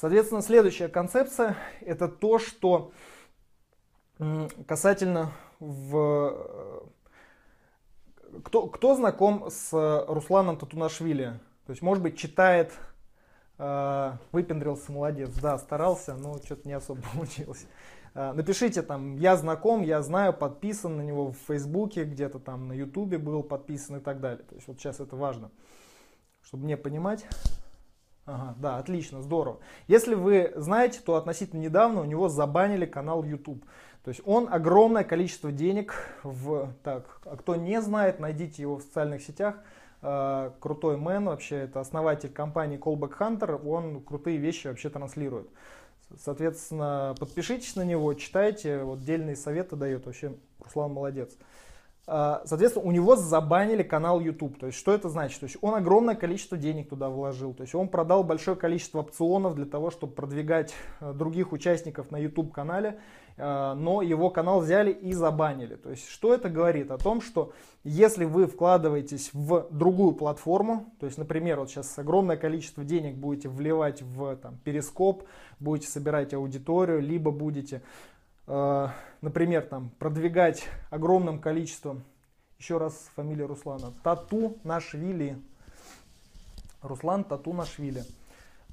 Соответственно, следующая концепция это то, что касательно в... Кто, кто знаком с Русланом Татунашвили? То есть, может быть, читает, э, выпендрился, молодец, да, старался, но что-то не особо получилось. Э, напишите там, я знаком, я знаю, подписан на него в Фейсбуке, где-то там на Ютубе был подписан и так далее. То есть, вот сейчас это важно, чтобы мне понимать. Ага, да, отлично, здорово. Если вы знаете, то относительно недавно у него забанили канал YouTube. То есть он огромное количество денег в... Так, а кто не знает, найдите его в социальных сетях. Uh, крутой мэн вообще, это основатель компании Callback Hunter, он крутые вещи вообще транслирует. Соответственно, подпишитесь на него, читайте, вот дельные советы дает, вообще Руслан молодец. Uh, соответственно, у него забанили канал YouTube. То есть, что это значит? То есть, он огромное количество денег туда вложил. То есть, он продал большое количество опционов для того, чтобы продвигать э, других участников на YouTube канале. Э, но его канал взяли и забанили. То есть, что это говорит? О том, что если вы вкладываетесь в другую платформу, то есть, например, вот сейчас огромное количество денег будете вливать в там, перископ, будете собирать аудиторию, либо будете, например, там, продвигать огромным количеством, еще раз фамилия Руслана, Тату Нашвили, Руслан Тату Нашвили.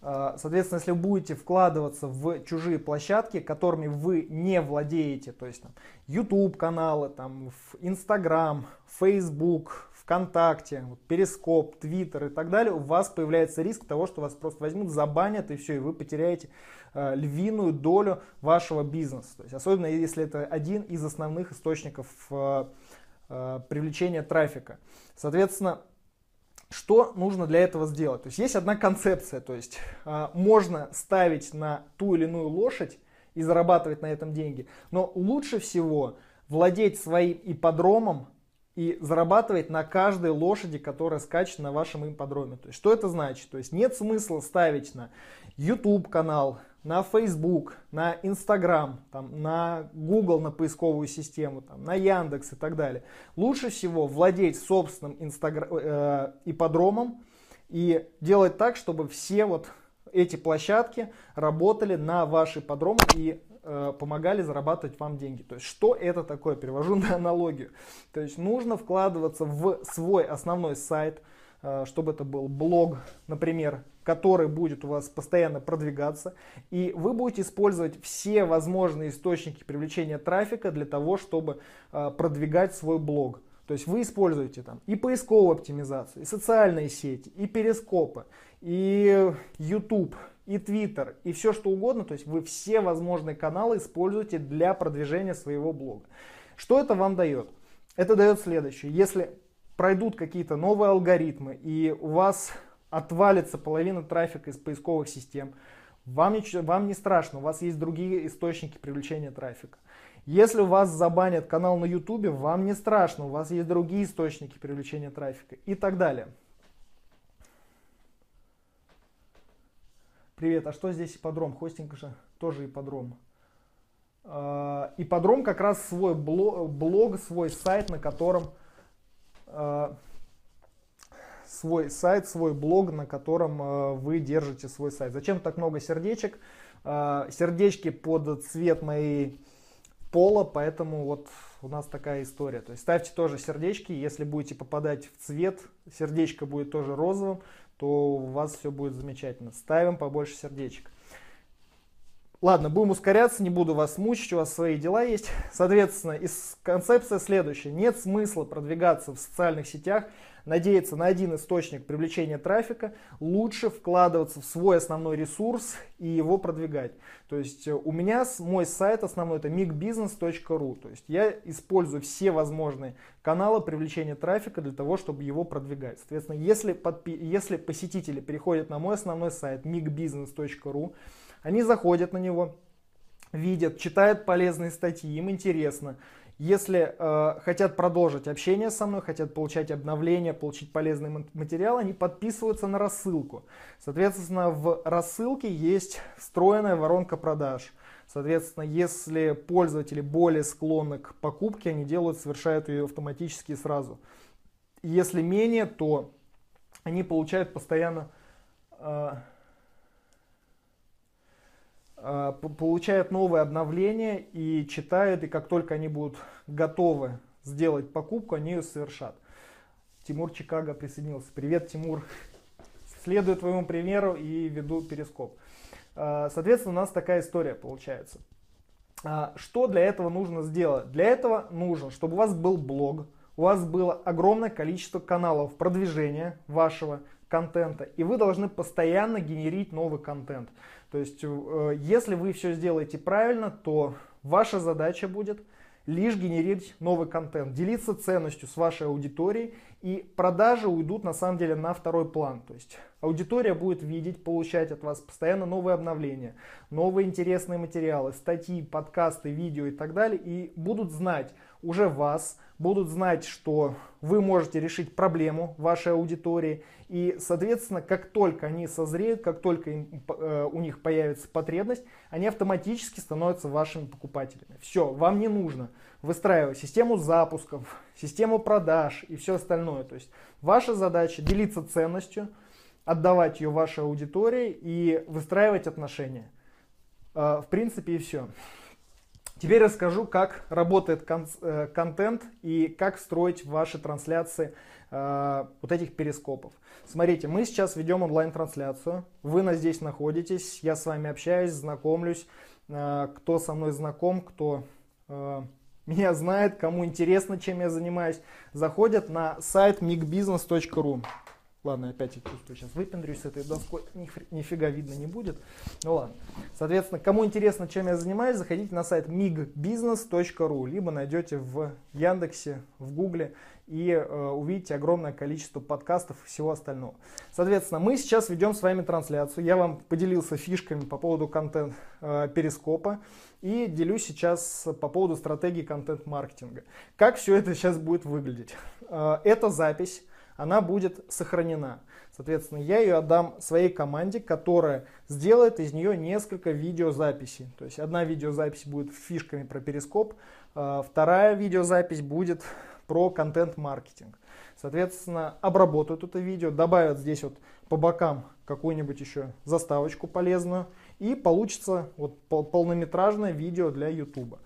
А, соответственно, если вы будете вкладываться в чужие площадки, которыми вы не владеете, то есть там, YouTube каналы, там, в Instagram, Facebook, ВКонтакте, Перископ, Твиттер и так далее, у вас появляется риск того, что вас просто возьмут, забанят и все, и вы потеряете э, львиную долю вашего бизнеса. То есть, особенно если это один из основных источников э, э, привлечения трафика. Соответственно, что нужно для этого сделать? То есть есть одна концепция, то есть э, можно ставить на ту или иную лошадь и зарабатывать на этом деньги, но лучше всего владеть своим ипподромом и зарабатывать на каждой лошади, которая скачет на вашем ипподроме. То есть что это значит? То есть нет смысла ставить на YouTube канал, на Facebook, на Instagram, там, на Google, на поисковую систему, там, на Яндекс и так далее. Лучше всего владеть собственным инстагра... э, ипподромом и делать так, чтобы все вот эти площадки работали на ваш ипподром и э, помогали зарабатывать вам деньги. То есть что это такое? Перевожу на аналогию. То есть нужно вкладываться в свой основной сайт, э, чтобы это был блог, например, который будет у вас постоянно продвигаться, и вы будете использовать все возможные источники привлечения трафика для того, чтобы э, продвигать свой блог. То есть вы используете там и поисковую оптимизацию, и социальные сети, и перископы, и YouTube, и Twitter, и все что угодно. То есть вы все возможные каналы используете для продвижения своего блога. Что это вам дает? Это дает следующее. Если пройдут какие-то новые алгоритмы, и у вас отвалится половина трафика из поисковых систем. Вам не, вам не страшно, у вас есть другие источники привлечения трафика. Если у вас забанят канал на YouTube, вам не страшно, у вас есть другие источники привлечения трафика и так далее. Привет, а что здесь ипподром? Хостинг же тоже ипподром. А, ипподром как раз свой блог, блог свой сайт, на котором а, свой сайт, свой блог, на котором э, вы держите свой сайт. Зачем так много сердечек? Сердечки под цвет моей пола, поэтому вот у нас такая история. То есть ставьте тоже сердечки, если будете попадать в цвет, сердечко будет тоже розовым, то у вас все будет замечательно. Ставим побольше сердечек. Ладно, будем ускоряться, не буду вас мучить, у вас свои дела есть. Соответственно, из концепция следующая. Нет смысла продвигаться в социальных сетях, надеяться на один источник привлечения трафика, лучше вкладываться в свой основной ресурс и его продвигать. То есть э, у меня мой сайт основной это migbusiness.ru. То есть я использую все возможные каналы привлечения трафика для того, чтобы его продвигать. Соответственно, если, подпи- если посетители переходят на мой основной сайт migbusiness.ru, они заходят на него, видят, читают полезные статьи, им интересно. Если э, хотят продолжить общение со мной, хотят получать обновления, получить полезный материал, они подписываются на рассылку. Соответственно, в рассылке есть встроенная воронка продаж. Соответственно, если пользователи более склонны к покупке, они делают, совершают ее автоматически сразу. Если менее, то они получают постоянно... Э, получают новые обновления и читают, и как только они будут готовы сделать покупку, они ее совершат. Тимур Чикаго присоединился. Привет, Тимур. Следую твоему примеру и веду перископ. Э, соответственно, у нас такая история получается. Э, что для этого нужно сделать? Для этого нужно, чтобы у вас был блог, у вас было огромное количество каналов продвижения вашего контента, и вы должны постоянно генерить новый контент. То есть, э, если вы все сделаете правильно, то ваша задача будет лишь генерировать новый контент, делиться ценностью с вашей аудиторией, и продажи уйдут на самом деле на второй план. То есть аудитория будет видеть, получать от вас постоянно новые обновления, новые интересные материалы, статьи, подкасты, видео и так далее, и будут знать уже вас, будут знать, что вы можете решить проблему вашей аудитории. И, соответственно, как только они созреют, как только им, э, у них появится потребность, они автоматически становятся вашими покупателями. Все, вам не нужно выстраивать систему запусков, систему продаж и все остальное. То есть ваша задача делиться ценностью, отдавать ее вашей аудитории и выстраивать отношения. Э, в принципе и все. Теперь расскажу, как работает кон- э, контент и как строить ваши трансляции э, вот этих перископов. Смотрите, мы сейчас ведем онлайн-трансляцию. Вы на здесь находитесь, я с вами общаюсь, знакомлюсь. Э, кто со мной знаком, кто меня знает, кому интересно, чем я занимаюсь, заходят на сайт migbusiness.ru. Ладно, опять я чувствую, сейчас выпендрюсь с этой доской, нифига видно не будет. Ну ладно. Соответственно, кому интересно, чем я занимаюсь, заходите на сайт migbusiness.ru, либо найдете в Яндексе, в Гугле и э, увидите огромное количество подкастов и всего остального. Соответственно, мы сейчас ведем с вами трансляцию. Я вам поделился фишками по поводу контент э, перископа и делюсь сейчас по поводу стратегии контент-маркетинга. Как все это сейчас будет выглядеть? Э, это запись она будет сохранена. Соответственно, я ее отдам своей команде, которая сделает из нее несколько видеозаписей. То есть одна видеозапись будет фишками про перископ, а вторая видеозапись будет про контент-маркетинг. Соответственно, обработают это видео, добавят здесь вот по бокам какую-нибудь еще заставочку полезную, и получится вот полнометражное видео для YouTube.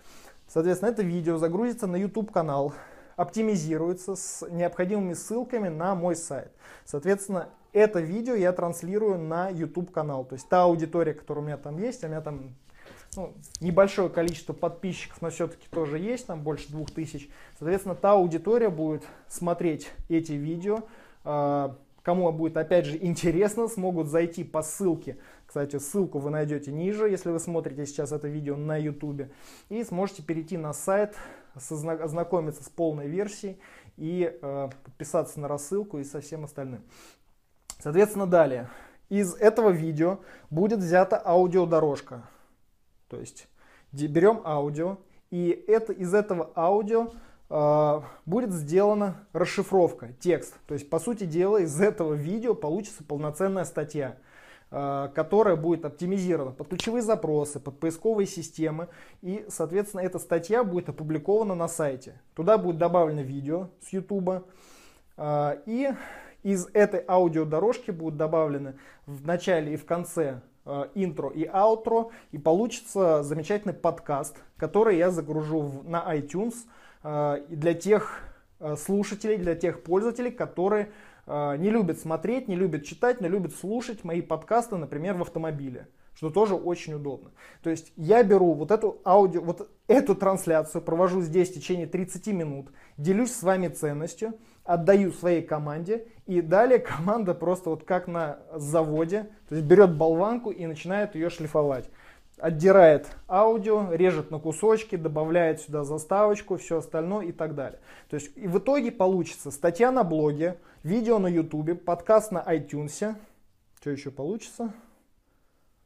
Соответственно, это видео загрузится на YouTube канал, оптимизируется с необходимыми ссылками на мой сайт. Соответственно, это видео я транслирую на YouTube канал. То есть та аудитория, которая у меня там есть, у меня там ну, небольшое количество подписчиков, но все-таки тоже есть, там больше двух тысяч. Соответственно, та аудитория будет смотреть эти видео, а, кому будет опять же интересно, смогут зайти по ссылке. Кстати, ссылку вы найдете ниже, если вы смотрите сейчас это видео на YouTube. И сможете перейти на сайт ознакомиться с полной версией и э, подписаться на рассылку и со всем остальным. Соответственно, далее. Из этого видео будет взята аудиодорожка. То есть берем аудио, и это, из этого аудио э, будет сделана расшифровка, текст. То есть, по сути дела, из этого видео получится полноценная статья. Э, которая будет оптимизирована под ключевые запросы, под поисковые системы. И, соответственно, эта статья будет опубликована на сайте. Туда будет добавлено видео с YouTube. Э, и из этой аудиодорожки будут добавлены в начале и в конце э, интро и аутро. И получится замечательный подкаст, который я загружу на iTunes для тех слушателей, для тех пользователей, которые не любят смотреть, не любят читать, но любят слушать мои подкасты, например, в автомобиле что тоже очень удобно. То есть я беру вот эту аудио, вот эту трансляцию, провожу здесь в течение 30 минут, делюсь с вами ценностью, отдаю своей команде, и далее команда просто вот как на заводе, то есть берет болванку и начинает ее шлифовать отдирает аудио, режет на кусочки, добавляет сюда заставочку, все остальное и так далее. То есть и в итоге получится статья на блоге, видео на ютубе, подкаст на iTunes. Что еще получится?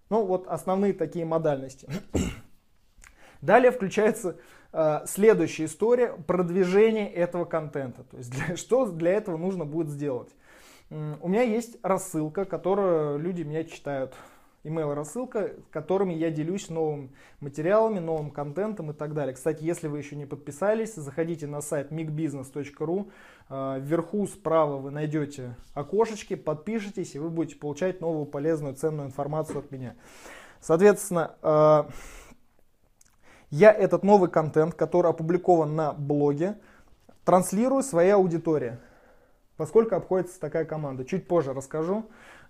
Ну вот основные такие модальности. Далее включается э, следующая история продвижение этого контента. То есть для, что для этого нужно будет сделать? У меня есть рассылка, которую люди меня читают email-рассылка, которыми я делюсь новыми материалами, новым контентом и так далее. Кстати, если вы еще не подписались, заходите на сайт migbusiness.ru. А, вверху справа вы найдете окошечки, подпишитесь, и вы будете получать новую полезную, ценную информацию от меня. Соответственно, э, я этот новый контент, который опубликован на блоге, транслирую своей аудитории. Поскольку обходится такая команда. Чуть позже расскажу.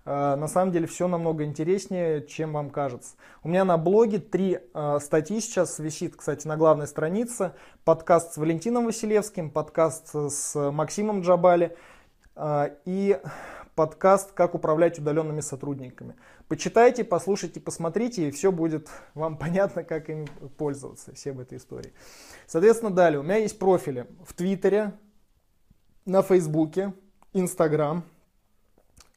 Э, на самом деле все намного интереснее, чем вам кажется. У меня на блоге три э, статьи сейчас висит, кстати, на главной странице. Подкаст с Валентином Василевским, подкаст с Максимом Джабали э, и подкаст «Как управлять удаленными сотрудниками». Почитайте, послушайте, посмотрите, и все будет вам понятно, как им пользоваться, всем этой историей. Соответственно, далее. У меня есть профили в Твиттере, на Фейсбуке, Инстаграм,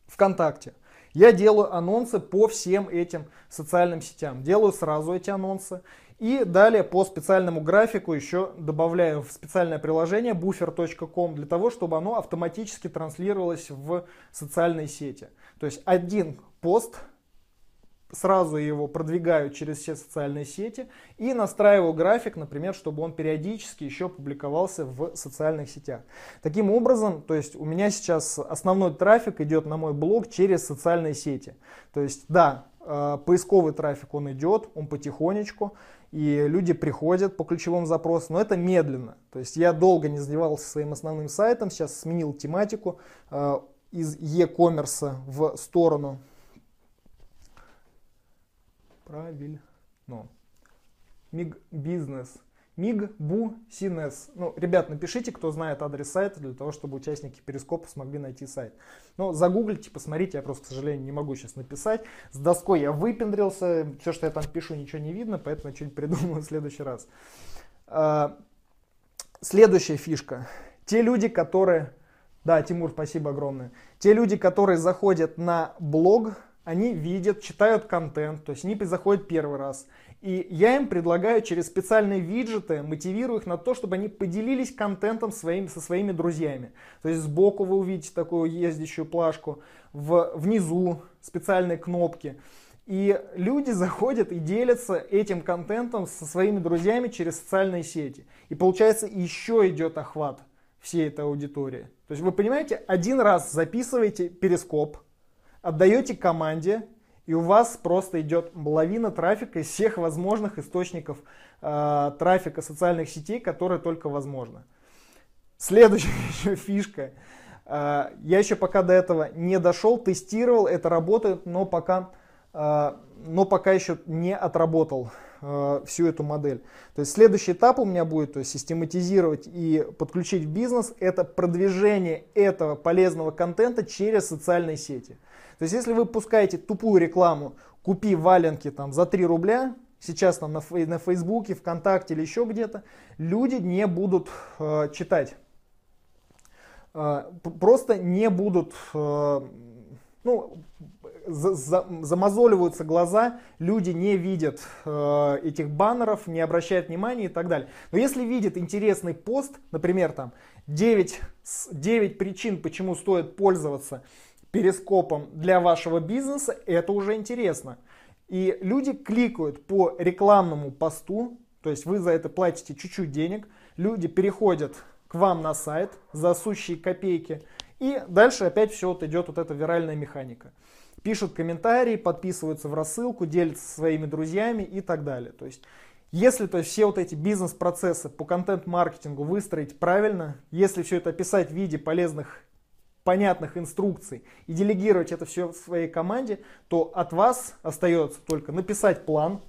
ВКонтакте. Я делаю анонсы по всем этим социальным сетям. Делаю сразу эти анонсы. И далее по специальному графику еще добавляю в специальное приложение buffer.com для того, чтобы оно автоматически транслировалось в социальные сети. То есть один пост сразу его продвигаю через все социальные сети и настраиваю график, например, чтобы он периодически еще публиковался в социальных сетях. Таким образом, то есть у меня сейчас основной трафик идет на мой блог через социальные сети. То есть, да, э, поисковый трафик он идет, он потихонечку, и люди приходят по ключевым запросам, но это медленно. То есть я долго не занимался своим основным сайтом, сейчас сменил тематику э, из e-commerce в сторону Правильно. Миг бизнес. Миг Бу Синес. Ну, ребят, напишите, кто знает адрес сайта, для того, чтобы участники Перископа смогли найти сайт. Ну, загуглите, посмотрите, я просто, к сожалению, не могу сейчас написать. С доской я выпендрился, все, что я там пишу, ничего не видно, поэтому что-нибудь придумаю в следующий раз. А, следующая фишка. Те люди, которые... Да, Тимур, спасибо огромное. Те люди, которые заходят на блог, они видят, читают контент, то есть они заходят первый раз. И я им предлагаю через специальные виджеты, мотивирую их на то, чтобы они поделились контентом своими, со своими друзьями. То есть сбоку вы увидите такую ездящую плашку, в, внизу специальные кнопки. И люди заходят и делятся этим контентом со своими друзьями через социальные сети. И получается еще идет охват всей этой аудитории. То есть вы понимаете, один раз записываете перископ, отдаете команде, и у вас просто идет лавина трафика из всех возможных источников э, трафика социальных сетей, которые только возможно. Следующая еще фишка. Э, я еще пока до этого не дошел, тестировал, это работает, но пока, э, но пока еще не отработал э, всю эту модель. То есть следующий этап у меня будет то есть, систематизировать и подключить в бизнес, это продвижение этого полезного контента через социальные сети. То есть, если вы пускаете тупую рекламу, купи валенки там за 3 рубля, сейчас там на, на Фейсбуке, ВКонтакте или еще где-то, люди не будут э, читать. Э, просто не будут, э, ну, за, за, замазоливаются глаза, люди не видят э, этих баннеров, не обращают внимания и так далее. Но если видят интересный пост, например, там 9, 9 причин, почему стоит пользоваться перископом для вашего бизнеса, это уже интересно. И люди кликают по рекламному посту, то есть вы за это платите чуть-чуть денег, люди переходят к вам на сайт за сущие копейки, и дальше опять все вот идет вот эта виральная механика. Пишут комментарии, подписываются в рассылку, делятся со своими друзьями и так далее. То есть если то есть, все вот эти бизнес-процессы по контент-маркетингу выстроить правильно, если все это описать в виде полезных понятных инструкций и делегировать это все в своей команде, то от вас остается только написать план,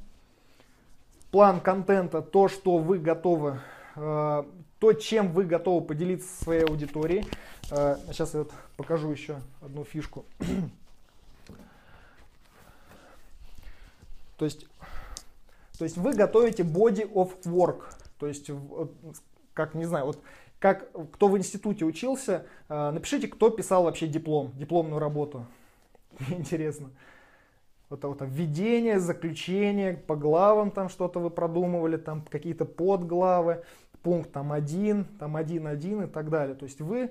план контента, то, что вы готовы, э, то, чем вы готовы поделиться со своей аудиторией. Э, сейчас я вот покажу еще одну фишку. То есть, то есть вы готовите body of work, то есть как не знаю, вот как, кто в институте учился, э, напишите, кто писал вообще диплом, дипломную работу. Интересно. Вот, вот введение, заключение, по главам там что-то вы продумывали, там какие-то подглавы, пункт там один, там один, один и так далее. То есть вы,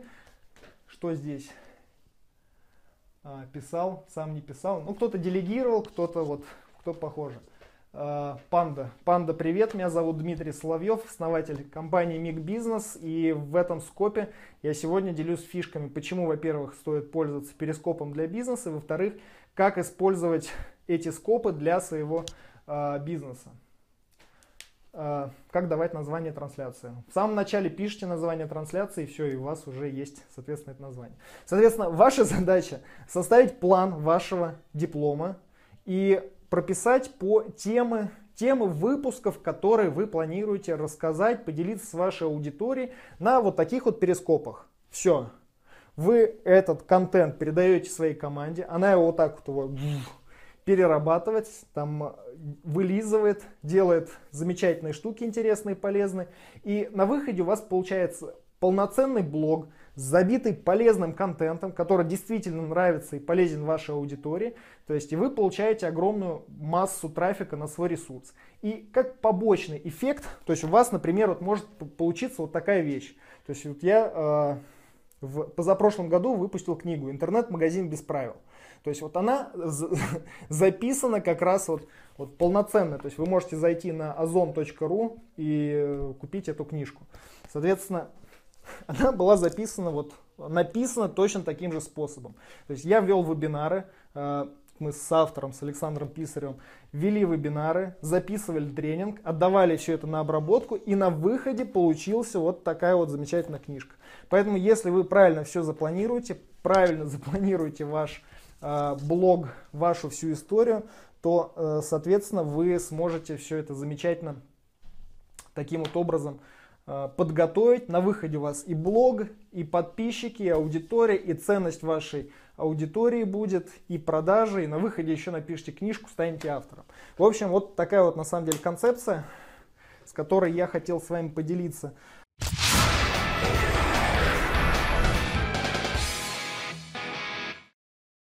что здесь? А, писал, сам не писал. Ну, кто-то делегировал, кто-то вот, кто похоже. Э, Панда. Панда, привет, меня зовут Дмитрий Соловьев, основатель компании Миг Бизнес. И в этом скопе я сегодня делюсь фишками, почему, во-первых, стоит пользоваться перископом для бизнеса, во-вторых, как использовать эти скопы для своего э, бизнеса. Э, как давать название трансляции. В самом начале пишите название трансляции, и все, и у вас уже есть, соответственно, это название. Соответственно, ваша задача составить план вашего диплома и прописать по темы, темы выпусков, которые вы планируете рассказать, поделиться с вашей аудиторией на вот таких вот перископах. Все. Вы этот контент передаете своей команде, она его вот так вот перерабатывает, там вылизывает, делает замечательные штуки интересные, полезные. И на выходе у вас получается полноценный блог, забитый полезным контентом, который действительно нравится и полезен вашей аудитории. То есть и вы получаете огромную массу трафика на свой ресурс. И как побочный эффект, то есть у вас, например, вот может получиться вот такая вещь. То есть вот я э, в позапрошлом году выпустил книгу «Интернет-магазин без правил». То есть вот она записана как раз вот, вот полноценно. То есть вы можете зайти на ozon.ru и э, купить эту книжку. Соответственно, она была записана, вот, написана точно таким же способом. То есть я вел вебинары, э, мы с автором, с Александром Писаревым, вели вебинары, записывали тренинг, отдавали все это на обработку, и на выходе получился вот такая вот замечательная книжка. Поэтому, если вы правильно все запланируете, правильно запланируете ваш э, блог, вашу всю историю, то, э, соответственно, вы сможете все это замечательно таким вот образом подготовить. На выходе у вас и блог, и подписчики, и аудитория, и ценность вашей аудитории будет, и продажи, и на выходе еще напишите книжку, станете автором. В общем, вот такая вот на самом деле концепция, с которой я хотел с вами поделиться.